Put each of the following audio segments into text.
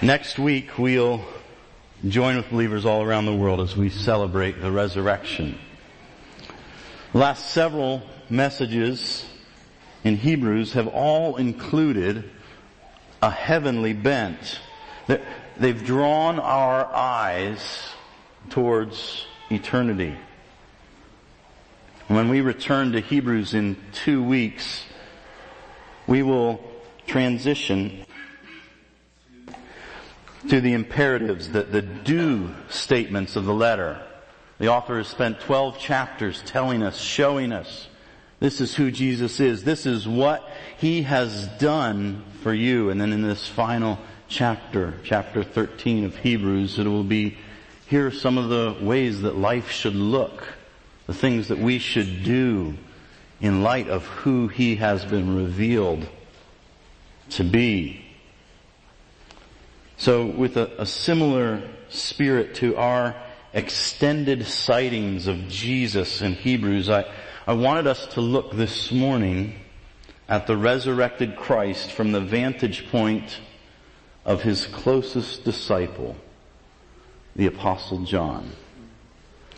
Next week we'll join with believers all around the world as we celebrate the resurrection. The last several messages in Hebrews have all included a heavenly bent. They've drawn our eyes towards eternity. When we return to Hebrews in two weeks, we will transition to the imperatives, the, the do statements of the letter. The author has spent 12 chapters telling us, showing us, this is who Jesus is. This is what He has done for you. And then in this final chapter, chapter 13 of Hebrews, it will be, here are some of the ways that life should look the things that we should do in light of who He has been revealed to be. So with a, a similar spirit to our extended sightings of Jesus in Hebrews, I, I wanted us to look this morning at the resurrected Christ from the vantage point of his closest disciple, the apostle John.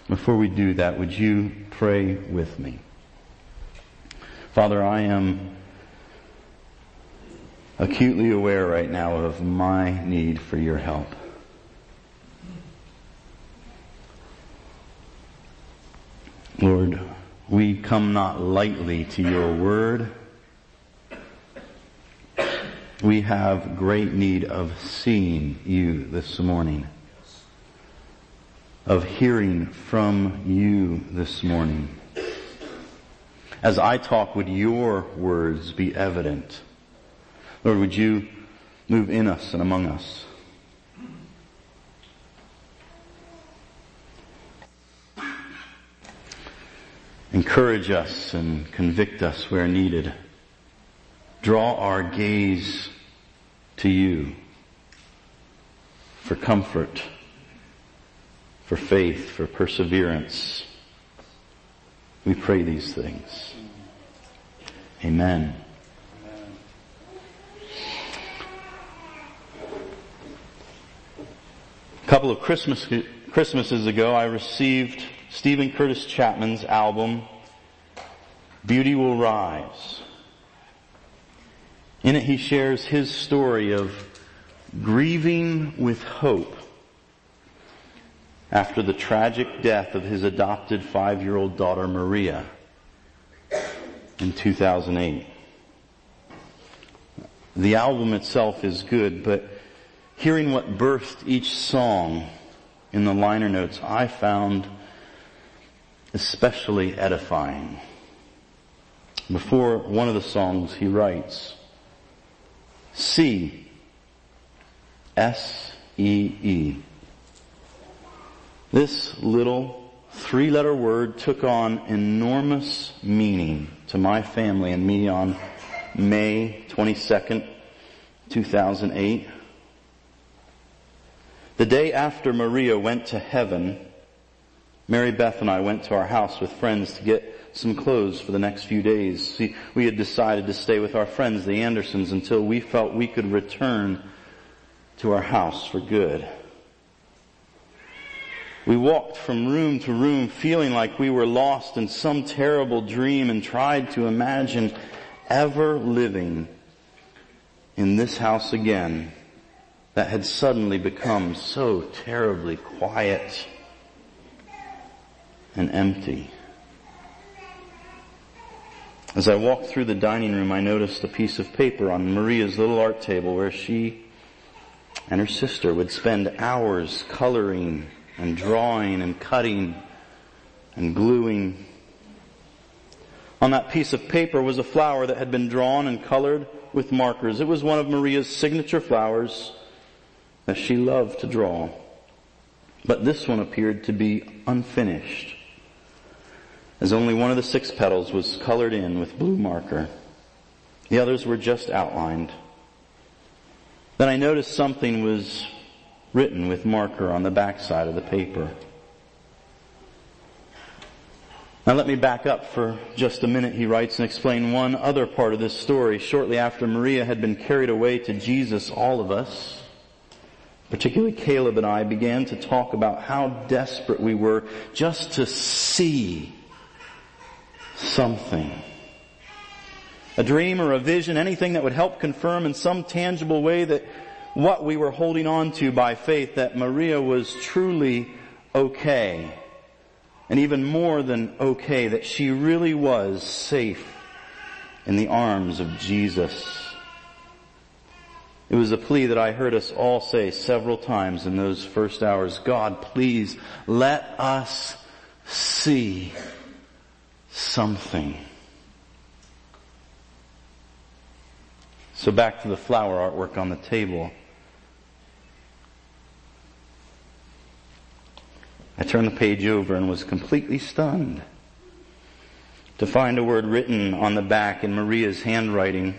Before we do that, would you pray with me? Father, I am acutely aware right now of my need for your help. Lord, we come not lightly to your word. We have great need of seeing you this morning of hearing from you this morning. As I talk, would your words be evident? Lord, would you move in us and among us? Encourage us and convict us where needed. Draw our gaze to you for comfort for faith, for perseverance. We pray these things. Amen. Couple of Christmas, Christmases ago, I received Steven Curtis Chapman's album, Beauty Will Rise. In it he shares his story of grieving with hope after the tragic death of his adopted five-year-old daughter Maria in 2008. The album itself is good, but hearing what birthed each song in the liner notes I found especially edifying. Before one of the songs he writes, C S E E this little three letter word took on enormous meaning to my family and me on May 22nd, 2008. The day after Maria went to heaven, Mary Beth and I went to our house with friends to get some clothes for the next few days. See, we had decided to stay with our friends, the Andersons, until we felt we could return to our house for good. We walked from room to room feeling like we were lost in some terrible dream and tried to imagine ever living in this house again that had suddenly become so terribly quiet and empty. As I walked through the dining room, I noticed a piece of paper on Maria's little art table where she and her sister would spend hours coloring and drawing and cutting and gluing. On that piece of paper was a flower that had been drawn and colored with markers. It was one of Maria's signature flowers that she loved to draw. But this one appeared to be unfinished, as only one of the six petals was colored in with blue marker. The others were just outlined. Then I noticed something was written with marker on the backside of the paper. Now let me back up for just a minute, he writes, and explain one other part of this story. Shortly after Maria had been carried away to Jesus, all of us, particularly Caleb and I, began to talk about how desperate we were just to see something. A dream or a vision, anything that would help confirm in some tangible way that what we were holding on to by faith, that Maria was truly okay. And even more than okay, that she really was safe in the arms of Jesus. It was a plea that I heard us all say several times in those first hours. God, please let us see something. So back to the flower artwork on the table. I turned the page over and was completely stunned to find a word written on the back in Maria's handwriting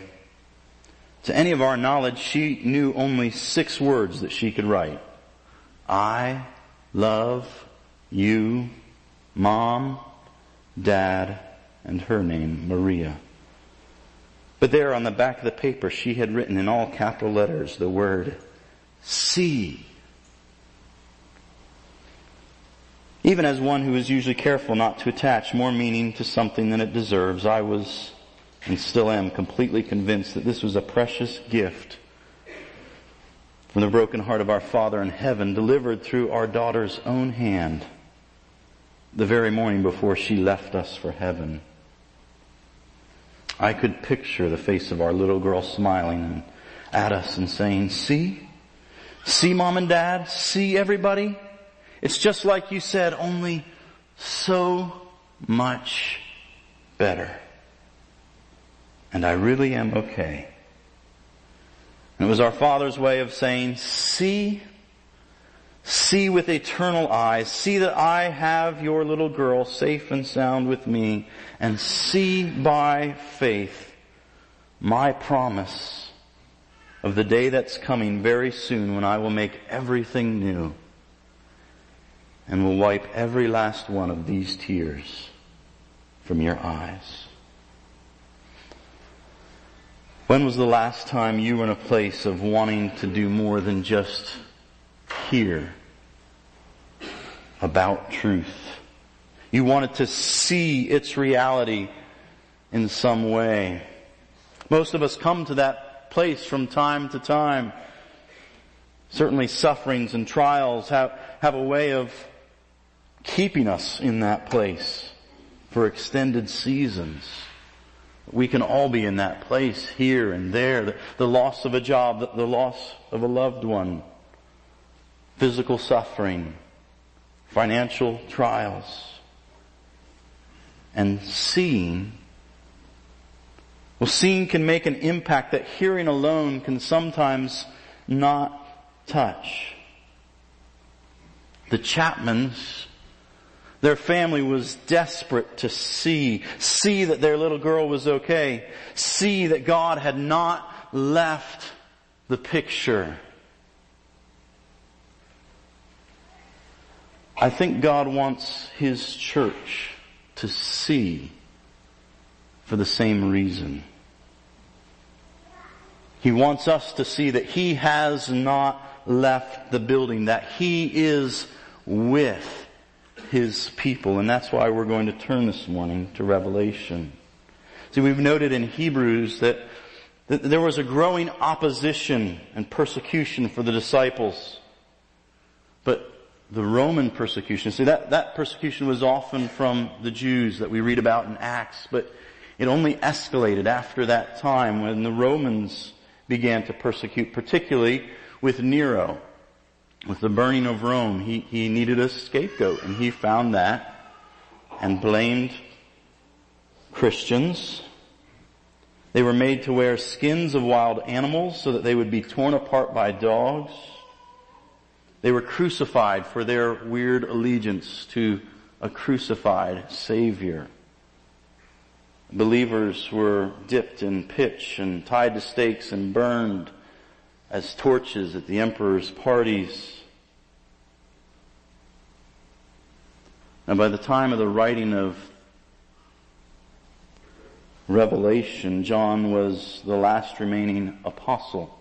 to any of our knowledge, she knew only six words that she could write. I love you, mom, dad, and her name, Maria. But there on the back of the paper, she had written in all capital letters the word see. Even as one who is usually careful not to attach more meaning to something than it deserves, I was and still am completely convinced that this was a precious gift from the broken heart of our Father in heaven delivered through our daughter's own hand the very morning before she left us for heaven. I could picture the face of our little girl smiling at us and saying, see, see mom and dad, see everybody. It's just like you said, only so much better and I really am okay. And it was our Father's way of saying, see, see with eternal eyes, see that I have your little girl safe and sound with me, and see by faith my promise of the day that's coming very soon when I will make everything new and will wipe every last one of these tears from your eyes. When was the last time you were in a place of wanting to do more than just hear about truth? You wanted to see its reality in some way. Most of us come to that place from time to time. Certainly sufferings and trials have, have a way of keeping us in that place for extended seasons. We can all be in that place here and there. The, loss of a job, the, the loss of a loved one, physical suffering, financial trials, and seeing. Well, seeing can make an impact that hearing alone can sometimes not touch. The Chapmans their family was desperate to see, see that their little girl was okay, see that God had not left the picture. I think God wants His church to see for the same reason. He wants us to see that He has not left the building, that He is with his people. And that's why we're going to turn this morning to Revelation. See, we've noted in Hebrews that, that there was a growing opposition and persecution for the disciples. But the Roman persecution, see that, that persecution was often from the Jews that we read about in Acts, but it only escalated after that time when the Romans began to persecute, particularly with Nero with the burning of Rome, he, he needed a scapegoat and he found that and blamed Christians. They were made to wear skins of wild animals so that they would be torn apart by dogs. They were crucified for their weird allegiance to a crucified Savior. Believers were dipped in pitch and tied to stakes and burned as torches at the emperor's parties. And by the time of the writing of Revelation, John was the last remaining apostle.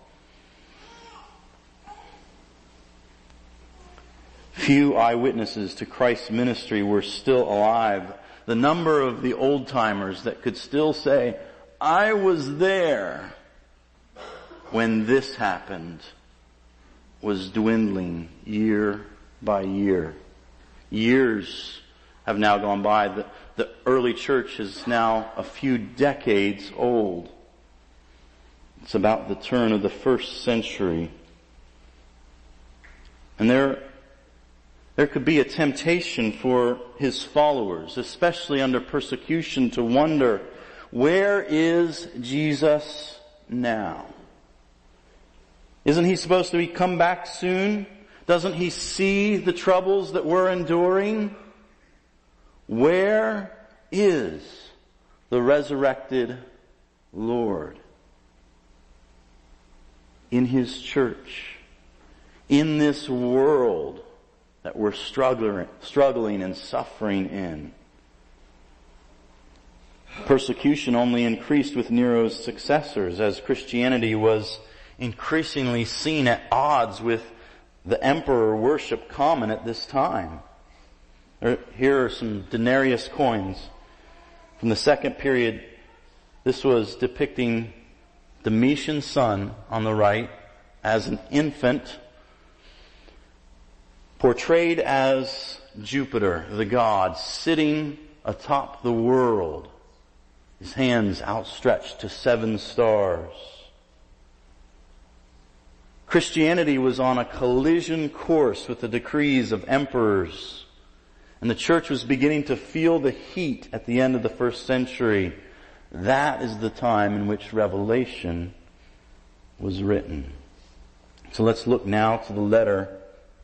Few eyewitnesses to Christ's ministry were still alive. The number of the old timers that could still say, I was there when this happened was dwindling year by year. Years have now gone by. The, the early church is now a few decades old. It's about the turn of the first century. And there, there could be a temptation for his followers, especially under persecution, to wonder, where is Jesus now? Isn't he supposed to be come back soon? Doesn't he see the troubles that we're enduring? Where is the resurrected Lord? In his church. In this world that we're struggling, struggling and suffering in. Persecution only increased with Nero's successors as Christianity was increasingly seen at odds with the emperor worship common at this time. Here are some denarius coins from the second period. This was depicting Domitian's son on the right as an infant portrayed as Jupiter, the god, sitting atop the world, his hands outstretched to seven stars. Christianity was on a collision course with the decrees of emperors, and the church was beginning to feel the heat at the end of the first century. That is the time in which Revelation was written. So let's look now to the letter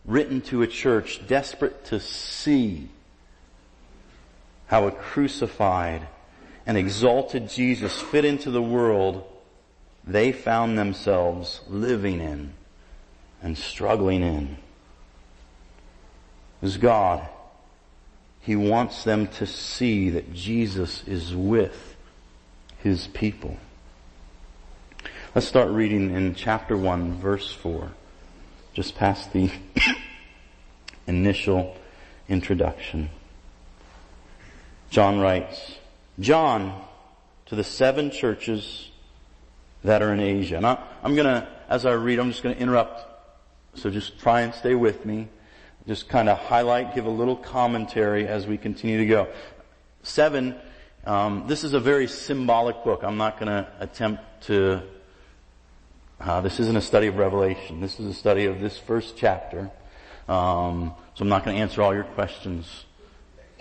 written to a church desperate to see how a crucified and exalted Jesus fit into the world they found themselves living in and struggling in. As God, He wants them to see that Jesus is with His people. Let's start reading in chapter 1 verse 4 just past the initial introduction. John writes, John to the seven churches that are in Asia. And I, am gonna, as I read, I'm just gonna interrupt. So just try and stay with me. Just kind of highlight, give a little commentary as we continue to go. Seven, um, this is a very symbolic book. I'm not gonna attempt to uh, this isn't a study of Revelation. This is a study of this first chapter. Um, so I'm not going to answer all your questions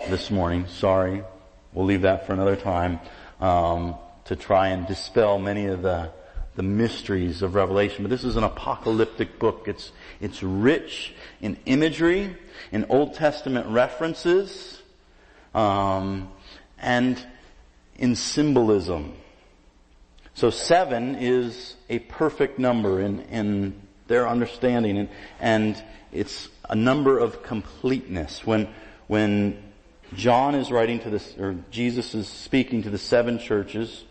this morning. Sorry. We'll leave that for another time um, to try and dispel many of the the mysteries of Revelation. But this is an apocalyptic book. It's it's rich in imagery, in Old Testament references, um, and in symbolism. So seven is a perfect number in, in their understanding and, and it's a number of completeness. When, when John is writing to this, or Jesus is speaking to the seven churches,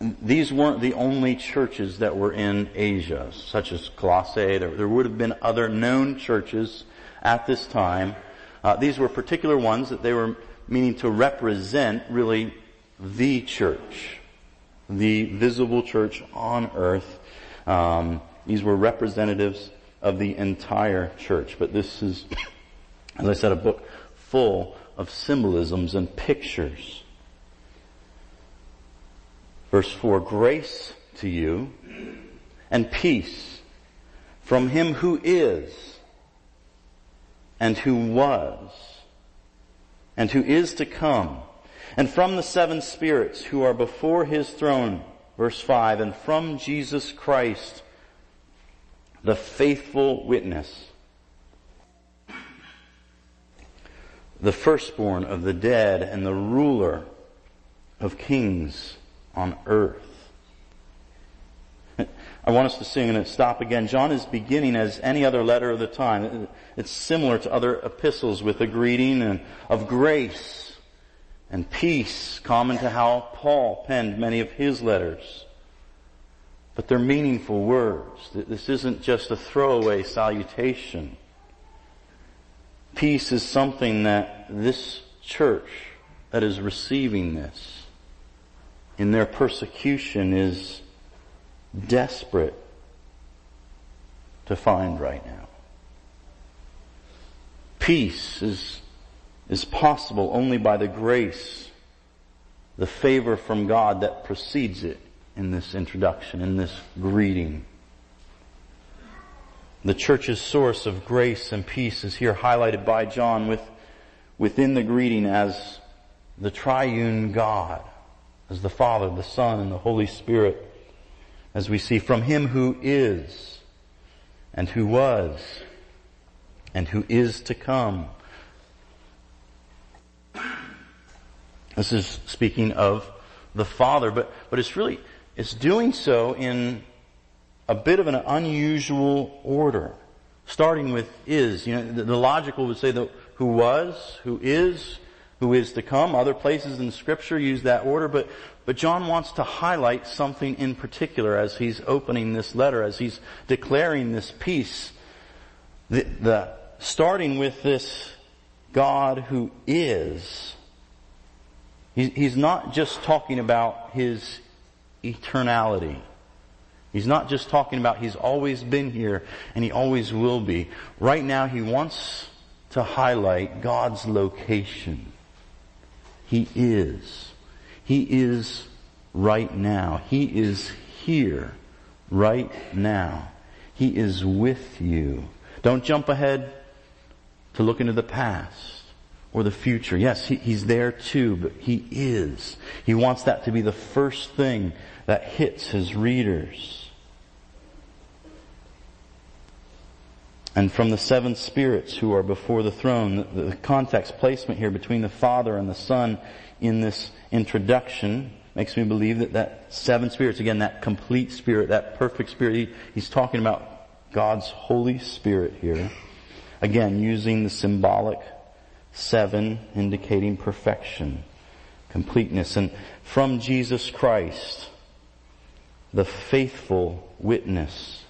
these weren't the only churches that were in Asia, such as Colossae. There, there would have been other known churches at this time. Uh, these were particular ones that they were meaning to represent really the church the visible church on earth. Um, these were representatives of the entire church. But this is, as I said, a book full of symbolisms and pictures. Verse 4, grace to you and peace from him who is and who was and who is to come and from the seven spirits who are before his throne, verse 5, and from Jesus Christ, the faithful witness, the firstborn of the dead and the ruler of kings on earth. I want us to sing and stop again. John is beginning as any other letter of the time. It's similar to other epistles with a greeting and of grace and peace, common to how Paul penned many of his letters. But they're meaningful words. This isn't just a throwaway salutation. Peace is something that this church that is receiving this in their persecution is desperate to find right now. Peace is, is possible only by the grace, the favor from God that precedes it in this introduction, in this greeting. The church's source of grace and peace is here highlighted by John with, within the greeting as the triune God, as the Father, the Son, and the Holy Spirit, as we see from Him who is, and who was, and who is to come. This is speaking of the Father, but, but it's really, it's doing so in a bit of an unusual order. Starting with is, you know, the, the logical would say that who was, who is, who is to come. Other places in scripture use that order, but, but John wants to highlight something in particular as he's opening this letter, as he's declaring this peace. The, the, starting with this God who is, he's not just talking about his eternality. He's not just talking about he's always been here and he always will be. Right now he wants to highlight God's location. He is. He is right now. He is here right now. He is with you. Don't jump ahead to look into the past or the future. Yes, he, he's there too, but he is. He wants that to be the first thing that hits his readers. And from the seven spirits who are before the throne. The, context placement here between the Father and the Son in this introduction makes me believe that that seven spirits, again, that complete spirit, that perfect spirit, he, he's talking about God's Holy Spirit here. Again, using the symbolic seven indicating perfection, completeness, and from Jesus Christ, the faithful witness.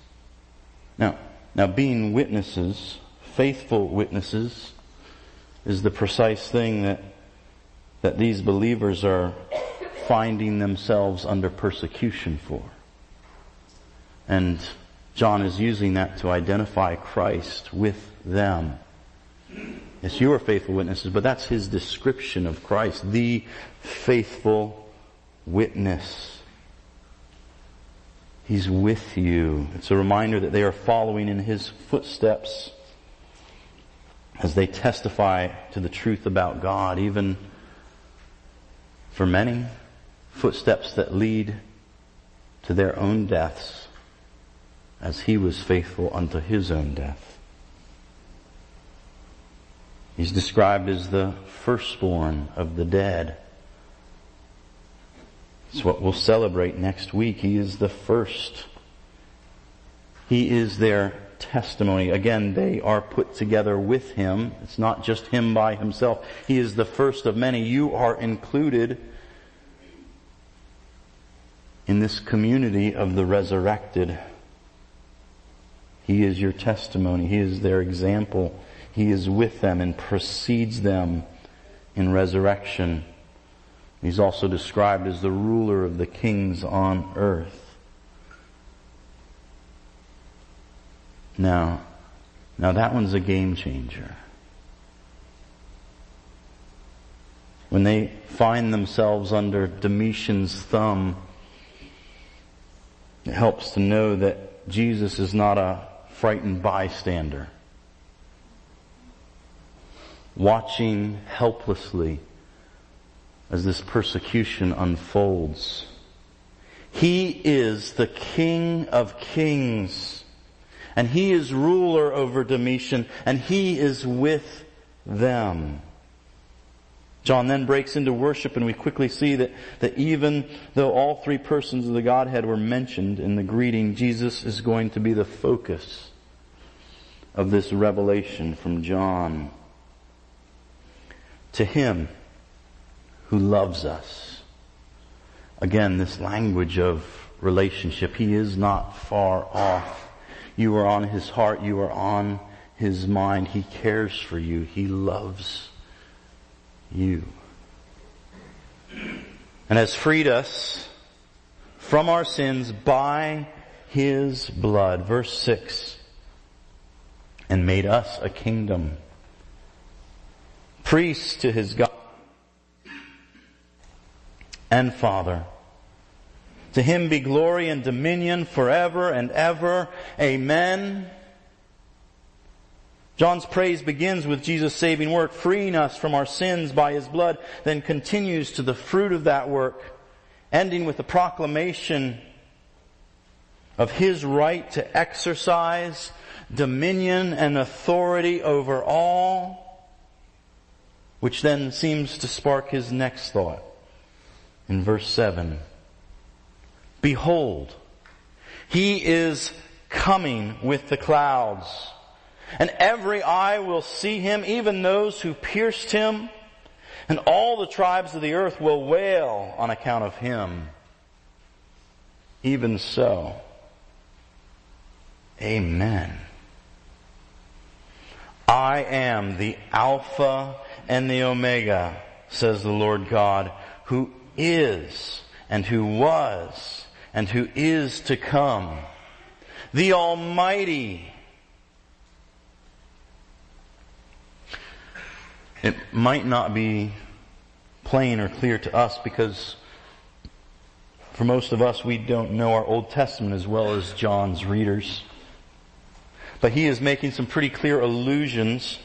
Now, now being witnesses, faithful witnesses, is the precise thing that, that these believers are finding themselves under persecution for. And John is using that to identify Christ with them. Yes, you are faithful witnesses, but that's his description of Christ, the faithful witness. He's with you. It's a reminder that they are following in His footsteps as they testify to the truth about God, even for many, footsteps that lead to their own deaths as He was faithful unto His own death. He's described as the firstborn of the dead. It's what we'll celebrate next week. He is the first. He is their testimony. Again, they are put together with Him. It's not just Him by Himself. He is the first of many. You are included in this community of the resurrected. He is your testimony. He is their example. He is with them and precedes them in resurrection. He's also described as the ruler of the kings on earth. Now, now that one's a game changer. When they find themselves under Domitian's thumb, it helps to know that Jesus is not a frightened bystander. Watching helplessly as this persecution unfolds. He is the King of Kings. And He is ruler over Domitian. And He is with them. John then breaks into worship and we quickly see that, that even though all three persons of the Godhead were mentioned in the greeting, Jesus is going to be the focus of this revelation from John. To Him, who loves us. Again, this language of relationship. He is not far off. You are on His heart. You are on his mind. He cares for you. He loves you. And has freed us from our sins by his blood. Verse 6. And made us a kingdom. Priests to his God and Father. To him be glory and dominion forever and ever. Amen. John's praise begins with Jesus' saving work, freeing us from our sins by his blood, then continues to the fruit of that work, ending with the proclamation of his right to exercise dominion and authority over all, which then seems to spark his next thought in verse 7. Behold, he is coming with the clouds, and every eye will see him, even those who pierced him, and all the tribes of the earth will wail on account of him. Even so. Amen. I am the Alpha and the Omega, says the Lord God, who is and who was and who is to come. The Almighty. It might not be plain or clear to us because for most of us we don't know our Old Testament as well as John's readers. But he is making some pretty clear allusions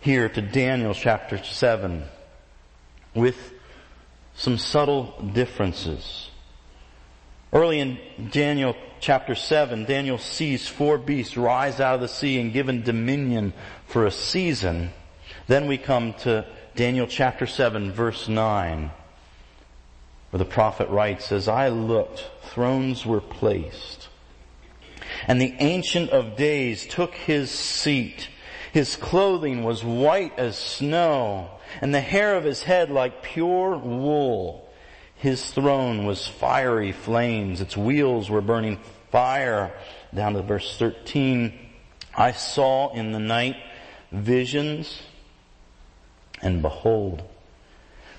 here to Daniel chapter 7 with some subtle differences. Early in Daniel chapter 7, Daniel sees four beasts rise out of the sea and given dominion for a season. Then we come to Daniel chapter 7 verse 9, where the prophet writes, As I looked, thrones were placed, and the Ancient of Days took his seat. His clothing was white as snow, and the hair of his head like pure wool. His throne was fiery flames. Its wheels were burning fire. Down to verse 13. I saw in the night visions and behold,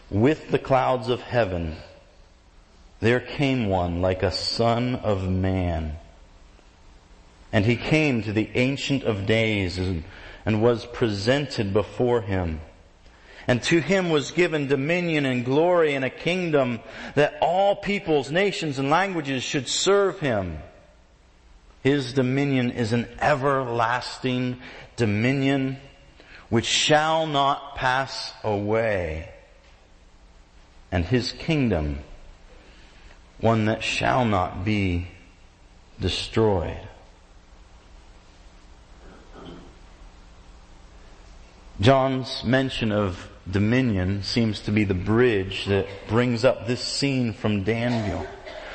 with the clouds of heaven, there came one like a son of man. And he came to the ancient of days and, and was presented before him. And to him was given dominion and glory and a kingdom that all peoples, nations, and languages should serve him. His dominion is an everlasting dominion which shall not pass away. And his kingdom, one that shall not be destroyed. John's mention of dominion seems to be the bridge that brings up this scene from Daniel,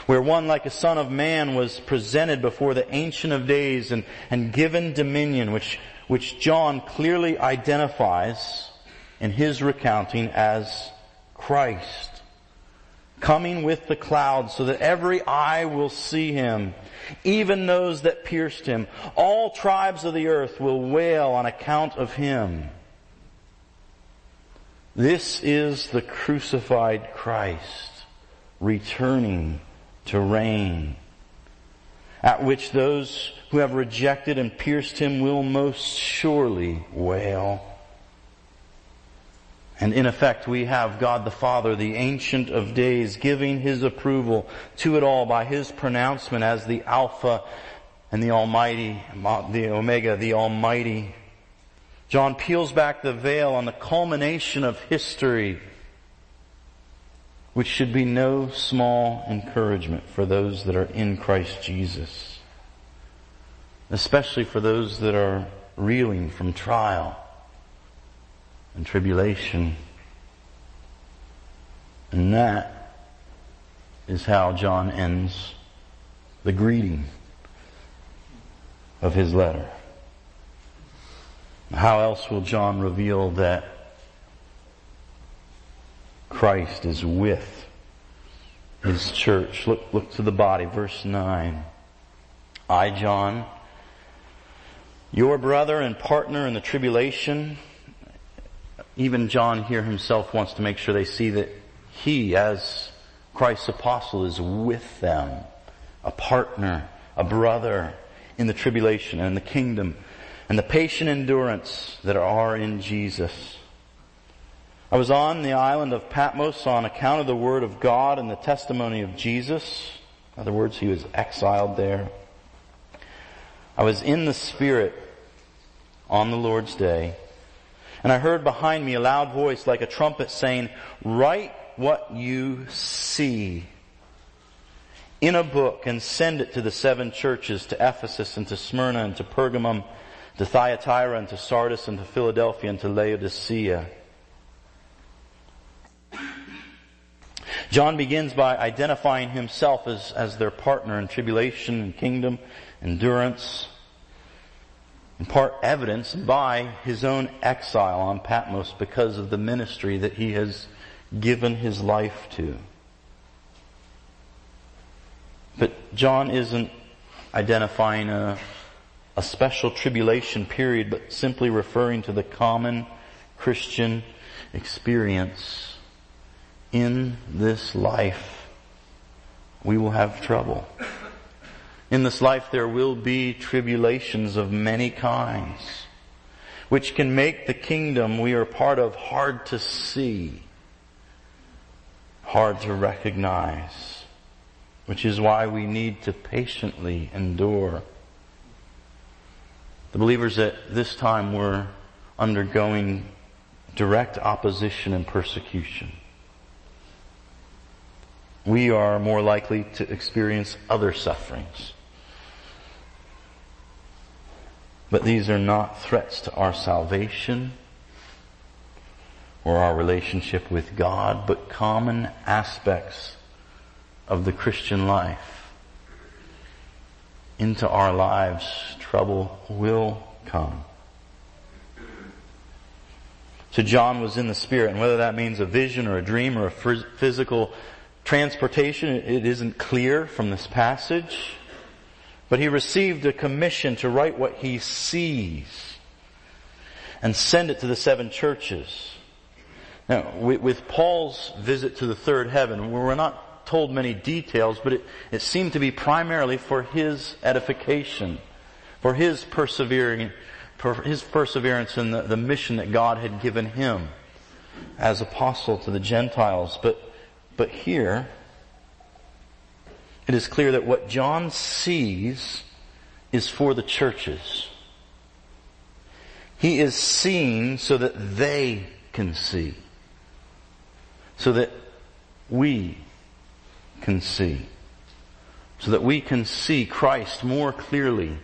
where one like a son of man was presented before the ancient of days and, and given dominion, which, which John clearly identifies in his recounting as Christ. Coming with the clouds so that every eye will see him, even those that pierced him. All tribes of the earth will wail on account of him. This is the crucified Christ returning to reign, at which those who have rejected and pierced him will most surely wail. And in effect, we have God the Father, the Ancient of Days, giving His approval to it all by His pronouncement as the Alpha and the Almighty, the Omega, the Almighty John peels back the veil on the culmination of history, which should be no small encouragement for those that are in Christ Jesus, especially for those that are reeling from trial and tribulation. And that is how John ends the greeting of his letter. How else will John reveal that Christ is with his church? Look, look to the body, verse 9. I, John, Your brother and partner in the tribulation, even John here himself wants to make sure they see that he, as Christ's apostle, is with them, a partner, a brother in the tribulation and in the kingdom, and the patient endurance that are in Jesus. I was on the island of Patmos on account of the word of God and the testimony of Jesus. In other words, he was exiled there. I was in the Spirit on the Lord's day, and I heard behind me a loud voice like a trumpet saying, write what you see in a book and send it to the seven churches, to Ephesus and to Smyrna and to Pergamum, to Thyatira and to Sardis and to Philadelphia and to Laodicea. John begins by identifying himself as, as their partner in tribulation and kingdom, endurance, in part evidenced by his own exile on Patmos because of the ministry that he has given his life to. But John isn't identifying a, a special tribulation period, but simply referring to the common Christian experience. In this life, we will have trouble. In this life, there will be tribulations of many kinds, which can make the kingdom we are part of hard to see hard to recognize, which is why we need to patiently endure. The believers at this time were undergoing direct opposition and persecution. We are more likely to experience other sufferings. But these are not threats to our salvation or our relationship with God, but common aspects of the Christian life. Into our lives, trouble will come. So John was in the Spirit, and whether that means a vision or a dream or a physical transportation, it isn't clear from this passage. But he received a commission to write what he sees and send it to the seven churches. Now, with Paul's visit to the third heaven, we're not told many details, but it, it seemed to be primarily for his edification, for his persevering, for his perseverance in the, the mission that God had given him as apostle to the Gentiles. But, but here, it is clear that what John sees is for the churches. He is seeing so that they can see so that we can see. So that we can see Christ more clearly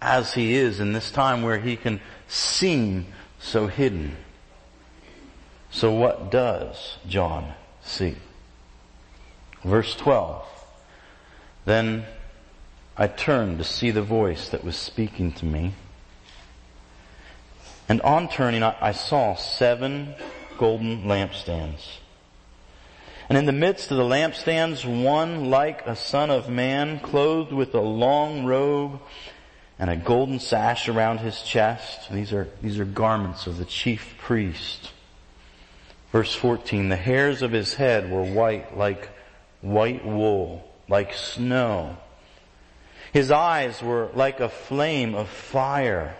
as He is in this time where He can seem so hidden. So what does John see? Verse 12. Then I turned to see the voice that was speaking to me. And on turning, I saw seven golden lampstands. And in the midst of the lampstands, one like a son of man, clothed with a long robe and a golden sash around his chest. These are, these are garments of the chief priest. Verse 14, the hairs of his head were white like white wool, like snow. His eyes were like a flame of fire.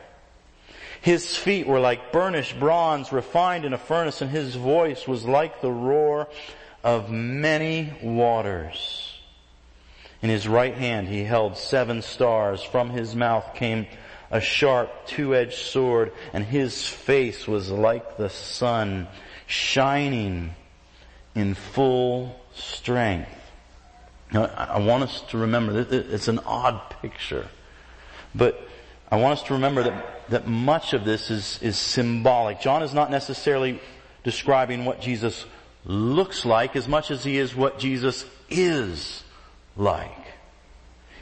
His feet were like burnished bronze refined in a furnace and his voice was like the roar of many waters. In his right hand he held seven stars. From his mouth came a sharp two-edged sword and his face was like the sun shining in full strength. Now, I want us to remember that it's an odd picture, but I want us to remember that, that much of this is, is symbolic. John is not necessarily describing what Jesus looks like as much as he is what Jesus is like.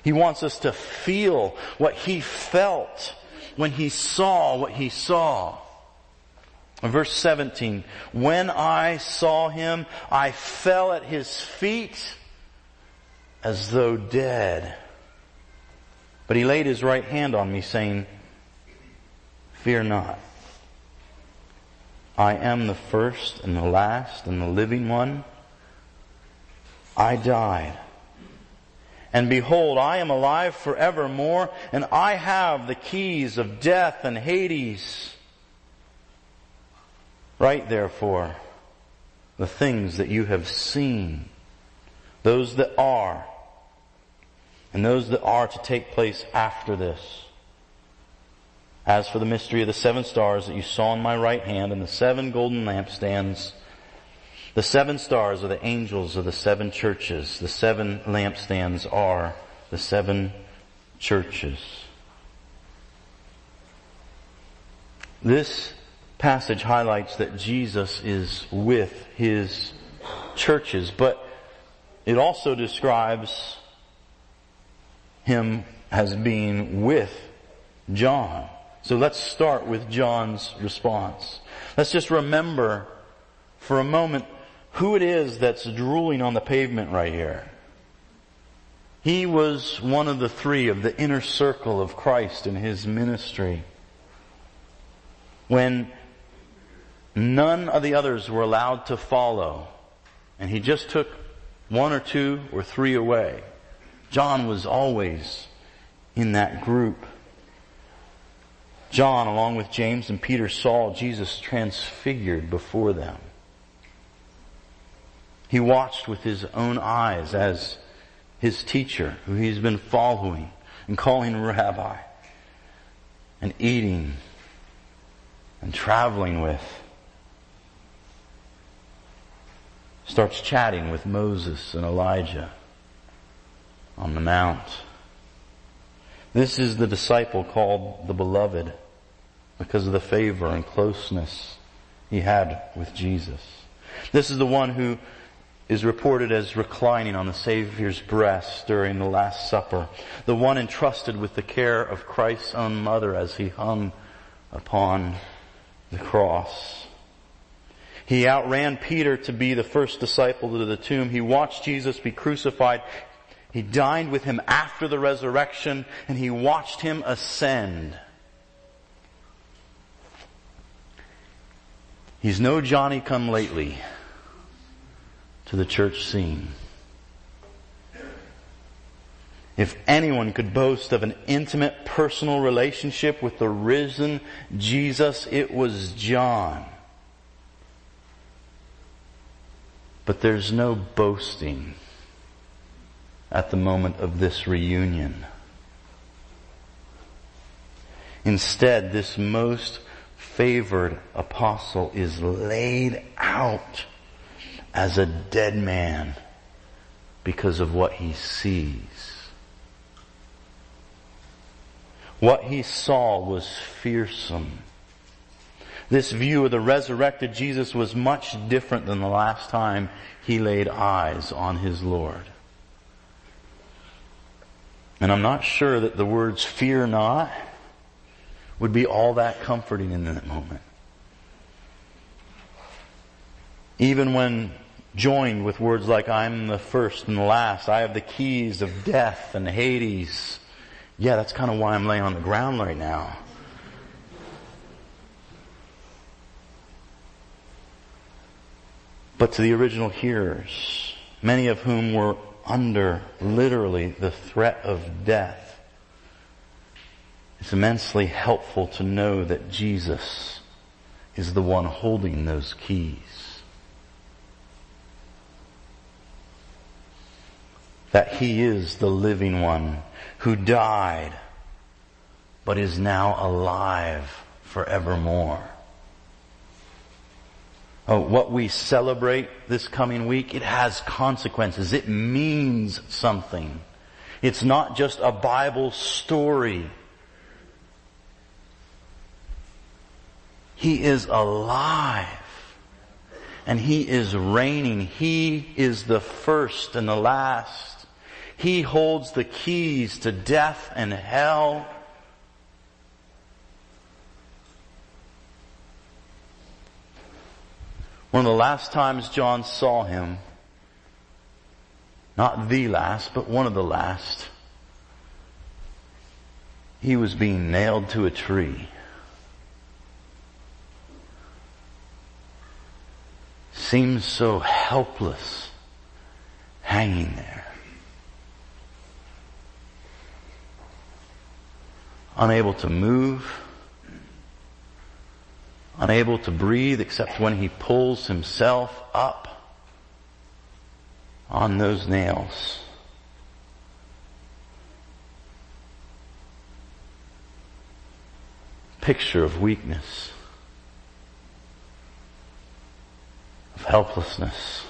He wants us to feel what he felt when he saw what he saw. Verse 17, when I saw him, I fell at his feet as though dead. But he laid his right hand on me saying, fear not. I am the first and the last and the living one. I died. And behold, I am alive forevermore, and I have the keys of death and Hades. Write therefore the things that you have seen, those that are, and those that are to take place after this. As for the mystery of the seven stars that you saw in my right hand and the seven golden lampstands, the seven stars are the angels of the seven churches. The seven lampstands are the seven churches. This passage highlights that Jesus is with his churches, but it also describes him as being with John. So let's start with John's response. Let's just remember for a moment who it is that's drooling on the pavement right here. He was one of the three of the inner circle of Christ in his ministry. When none of the others were allowed to follow, and he just took one or two or three away, John was always in that group. John, along with James and Peter, saw Jesus transfigured before them. He watched with his own eyes as his teacher, who he's been following and calling rabbi, and eating and traveling with, starts chatting with Moses and Elijah on the mount. This is the disciple called the beloved because of the favor and closeness he had with Jesus. This is the one who is reported as reclining on the Savior's breast during the Last Supper. The one entrusted with the care of Christ's own mother as he hung upon the cross. He outran Peter to be the first disciple to the tomb. He watched Jesus be crucified. He dined with him after the resurrection and he watched him ascend. He's no Johnny come lately to the church scene. If anyone could boast of an intimate personal relationship with the risen Jesus, it was John. But there's no boasting at the moment of this reunion. Instead, this most favored apostle is laid out as a dead man because of what he sees. What he saw was fearsome. This view of the resurrected Jesus was much different than the last time he laid eyes on his Lord. And I'm not sure that the words fear not would be all that comforting in that moment. Even when joined with words like, I'm the first and the last, I have the keys of death and Hades. Yeah, that's kind of why I'm laying on the ground right now. But to the original hearers, many of whom were under literally the threat of death, it's immensely helpful to know that Jesus is the one holding those keys. That he is the living one who died but is now alive forevermore. Oh, what we celebrate this coming week, it has consequences. It means something. It's not just a Bible story. He is alive. And He is reigning. He is the first and the last. He holds the keys to death and hell. One of the last times John saw him, not the last, but one of the last, he was being nailed to a tree. Seems so helpless hanging there. Unable to move, unable to breathe except when he pulls himself up on those nails. Picture of weakness, of helplessness.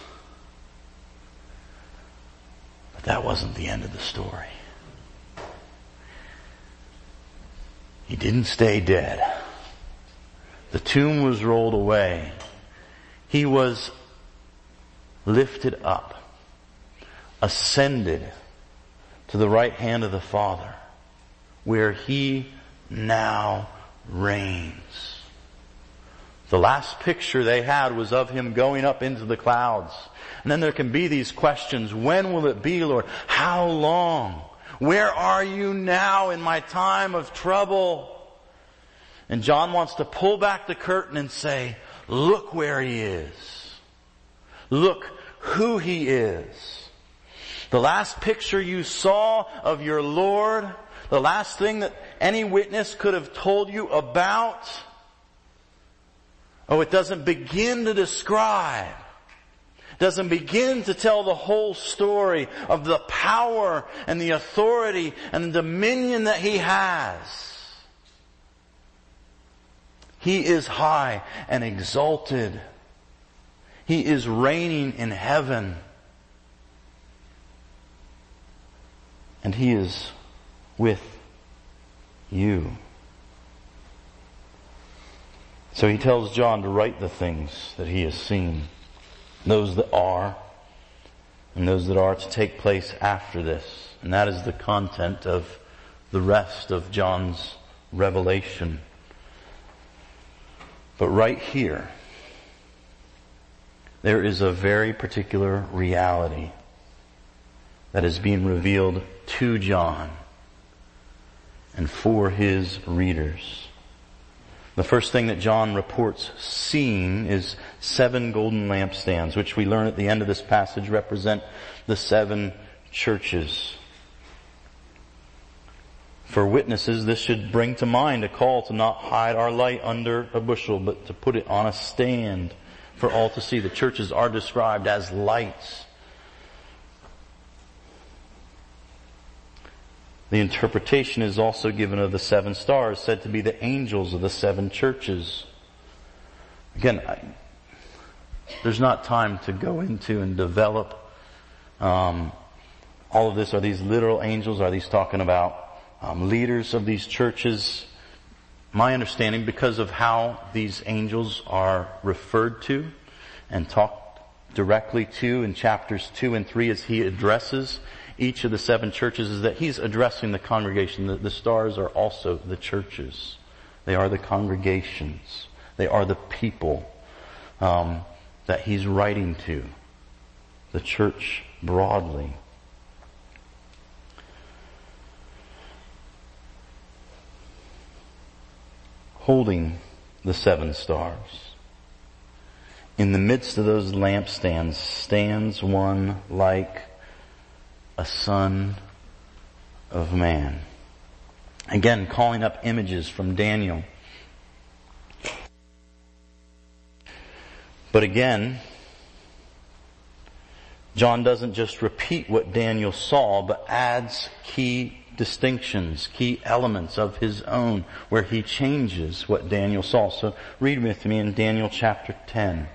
But that wasn't the end of the story. He didn't stay dead. The tomb was rolled away. He was lifted up, ascended to the right hand of the Father, where he now reigns. The last picture they had was of him going up into the clouds. And then there can be these questions. When will it be, Lord? How long? Where are you now in my time of trouble? And John wants to pull back the curtain and say, look where he is. Look who he is. The last picture you saw of your Lord, the last thing that any witness could have told you about, oh, it doesn't begin to describe doesn't begin to tell the whole story of the power and the authority and the dominion that he has. He is high and exalted. He is reigning in heaven. And He is with you. So He tells John to write the things that He has seen, those that are, and those that are to take place after this. And that is the content of the rest of John's revelation. But right here, there is a very particular reality that is being revealed to John and for his readers. The first thing that John reports seeing is seven golden lampstands, which we learn at the end of this passage represent the seven churches. For witnesses, this should bring to mind a call to not hide our light under a bushel, but to put it on a stand for all to see. The churches are described as lights. The interpretation is also given of the seven stars, said to be the angels of the seven churches. Again, I, there's not time to go into and develop um, all of this. Are these literal angels? Are these talking about um, leaders of these churches. My understanding, because of how these angels are referred to and talked directly to in chapters two and three as he addresses each of the seven churches is that he's addressing the congregation. The, the stars are also the churches. They are the congregations. They are the people um, that he's writing to. The church broadly. holding the seven stars. In the midst of those lampstands stands one like a son of man. Again, calling up images from Daniel. But again, John doesn't just repeat what Daniel saw, but adds key distinctions, key elements of his own, where he changes what Daniel saw. So read with me in Daniel chapter 10.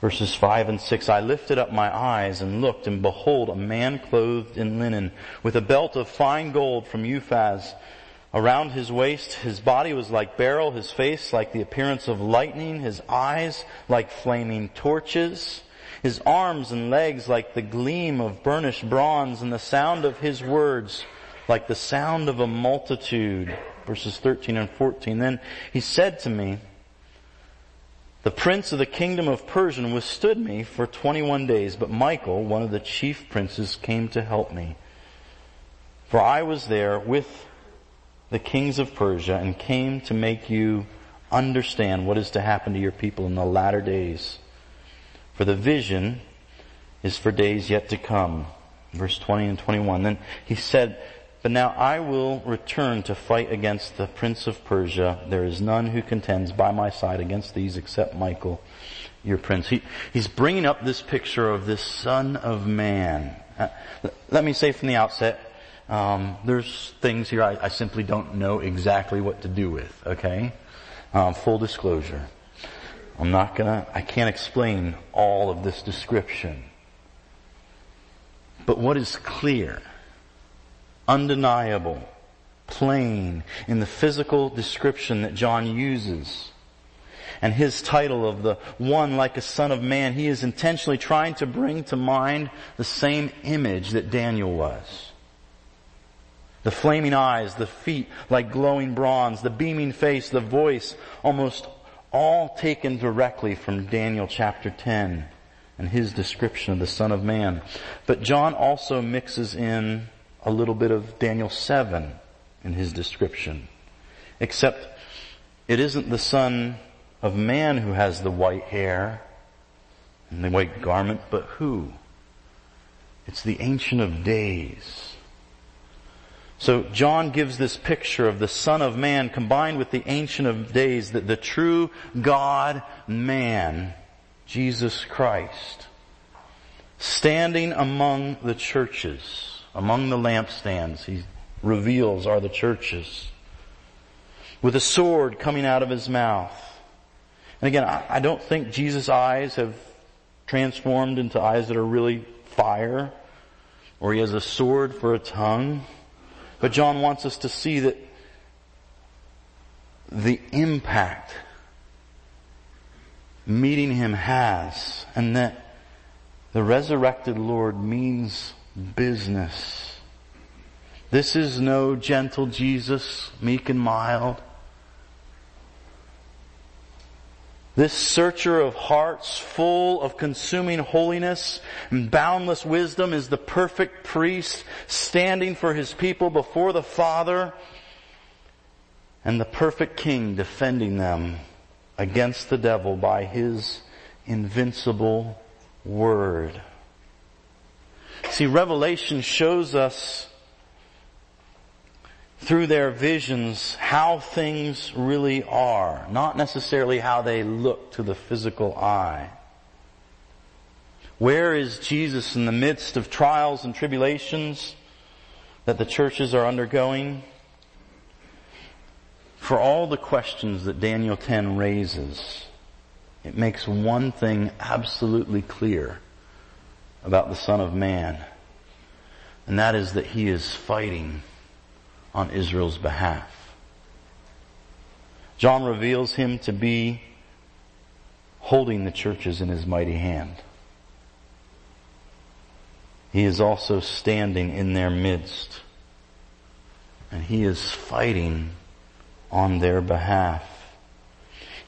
Verses 5 and 6, I lifted up my eyes and looked, and behold, a man clothed in linen, with a belt of fine gold from Uphaz around his waist. His body was like beryl, his face like the appearance of lightning, his eyes like flaming torches his arms and legs like the gleam of burnished bronze, and the sound of his words like the sound of a multitude. Verses 13 and 14. Then he said to me, the prince of the kingdom of Persia withstood me for 21 days, but Michael, one of the chief princes, came to help me. For I was there with the kings of Persia and came to make you understand what is to happen to your people in the latter days. For the vision is for days yet to come. Verse 20 and 21. Then he said, But now I will return to fight against the prince of Persia. There is none who contends by my side against these except Michael, your prince. He, he's bringing up this picture of this son of man. Uh, let me say from the outset, um, there's things here I, I, simply don't know exactly what to do with. Okay, um, full disclosure. I'm not gonna. I can't explain all of this description. But what is clear, undeniable, plain in the physical description that John uses and his title of the one like a son of man, he is intentionally trying to bring to mind the same image that Daniel was. The flaming eyes, the feet like glowing bronze, the beaming face, the voice, almost all taken directly from Daniel chapter 10 and his description of the Son of Man. But John also mixes in a little bit of Daniel 7 in his description. Except it isn't the Son of Man who has the white hair and the white garment, but who? It's the Ancient of Days. So John gives this picture of the Son of Man combined with the Ancient of Days, that the true God man, Jesus Christ, standing among the churches, among the lampstands, he reveals are the churches, with a sword coming out of his mouth. And again, I don't think Jesus' eyes have transformed into eyes that are really fire, or he has a sword for a tongue. But John wants us to see that the impact meeting him has and that the resurrected Lord means business. This is no gentle Jesus, meek and mild. This searcher of hearts, full of consuming holiness and boundless wisdom, is the perfect priest standing for his people before the Father and the perfect king defending them against the devil by his invincible word. See, Revelation shows us through their visions how things really are, not necessarily how they look to the physical eye. Where is Jesus in the midst of trials and tribulations that the churches are undergoing? For all the questions that Daniel 10 raises, it makes one thing absolutely clear about the Son of Man, and that is that he is fighting on Israel's behalf. John reveals him to be holding the churches in his mighty hand. He is also standing in their midst and he is fighting on their behalf.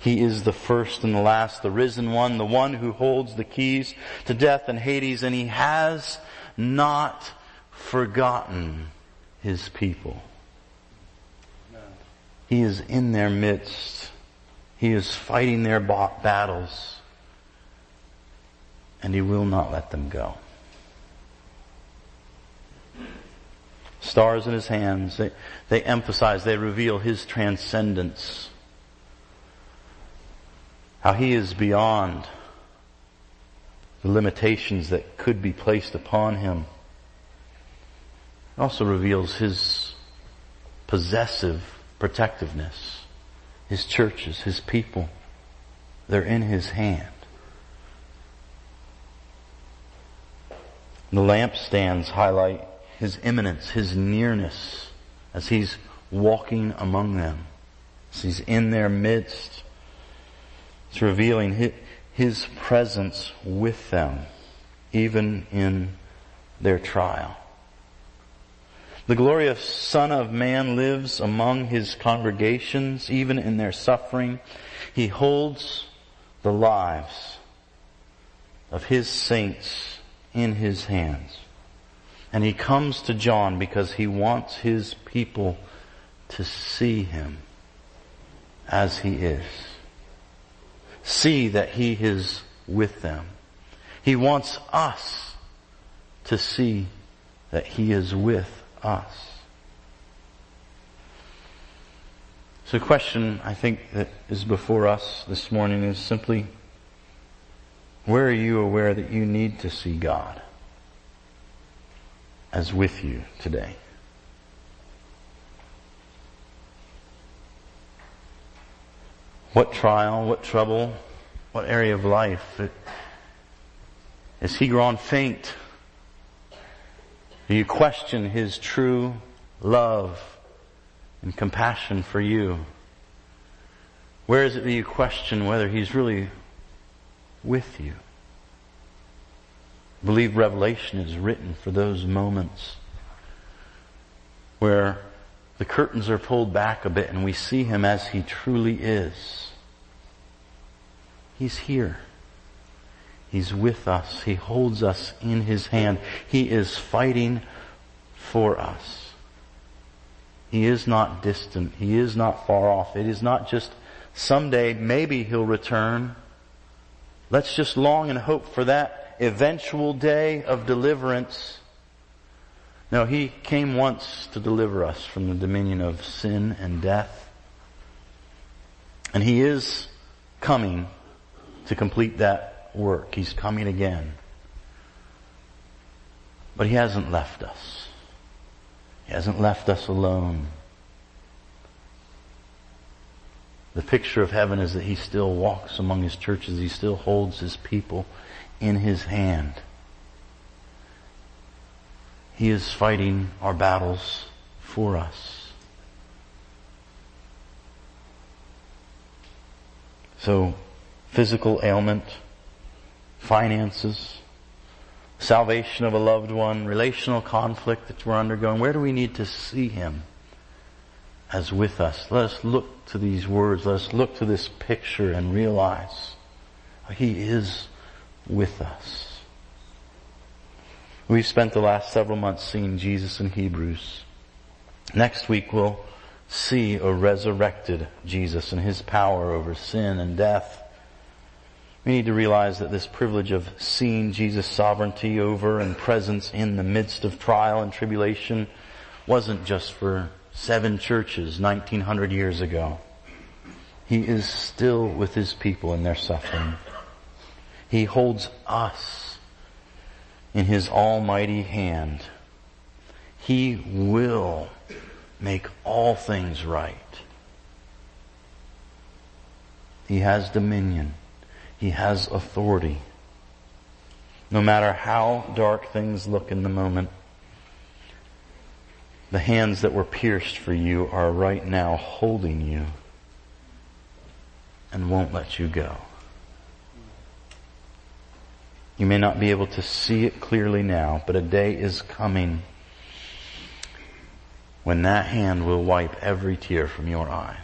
He is the first and the last, the risen one, the one who holds the keys to death and Hades, and he has not forgotten his people. He is in their midst. He is fighting their battles. And He will not let them go. Stars in His hands, they, they emphasize, they reveal His transcendence. How He is beyond the limitations that could be placed upon Him. It also reveals His possessive protectiveness. His churches, His people, they're in His hand. The lampstands highlight His immanence, His nearness as He's walking among them. As He's in their midst. It's revealing His presence with them, even in their trial. The glorious Son of Man lives among his congregations, even in their suffering. He holds the lives of his saints in his hands. And he comes to John because he wants his people to see him as He is. See that He is with them. He wants us to see that He is with us. So the question I think that is before us this morning is simply, where are you aware that you need to see God as with you today? What trial, what trouble, what area of life? Is he grown faint? Do you question his true love and compassion for you? Where is it that you question whether he's really with you. I believe Revelation is written for those moments where the curtains are pulled back a bit and we see him as he truly is. He's here. He's with us. He holds us in his hand. He is fighting for us. He is not distant. He is not far off. It is not just someday maybe he'll return. Let's just long and hope for that eventual day of deliverance. No, He came once to deliver us from the dominion of sin and death. And He is coming to complete that work. He's coming again. But He hasn't left us. He hasn't left us alone. The picture of heaven is that he still walks among his churches. He still holds his people in his hand. He is fighting our battles for us. So, physical ailment, finances, salvation of a loved one, relational conflict that we're undergoing, where do we need to see him? as with us. Let us look to these words. Let us look to this picture and realize He is with us. We've spent the last several months seeing Jesus in Hebrews. Next week we'll see a resurrected Jesus and His power over sin and death. We need to realize that this privilege of seeing Jesus' sovereignty over and presence in the midst of trial and tribulation wasn't just for seven churches 1900 years ago. He is still with his people in their suffering. He holds us in his almighty hand. He will make all things right. He has dominion. He has authority. No matter how dark things look in the moment, the hands that were pierced for you are right now holding you and won't let you go. You may not be able to see it clearly now, but a day is coming when that hand will wipe every tear from your eyes.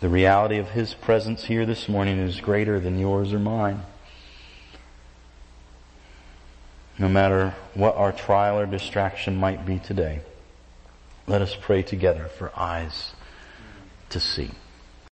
The reality of His presence here this morning is greater than yours or mine. no matter what our trial or distraction might be today, let us pray together for eyes to see.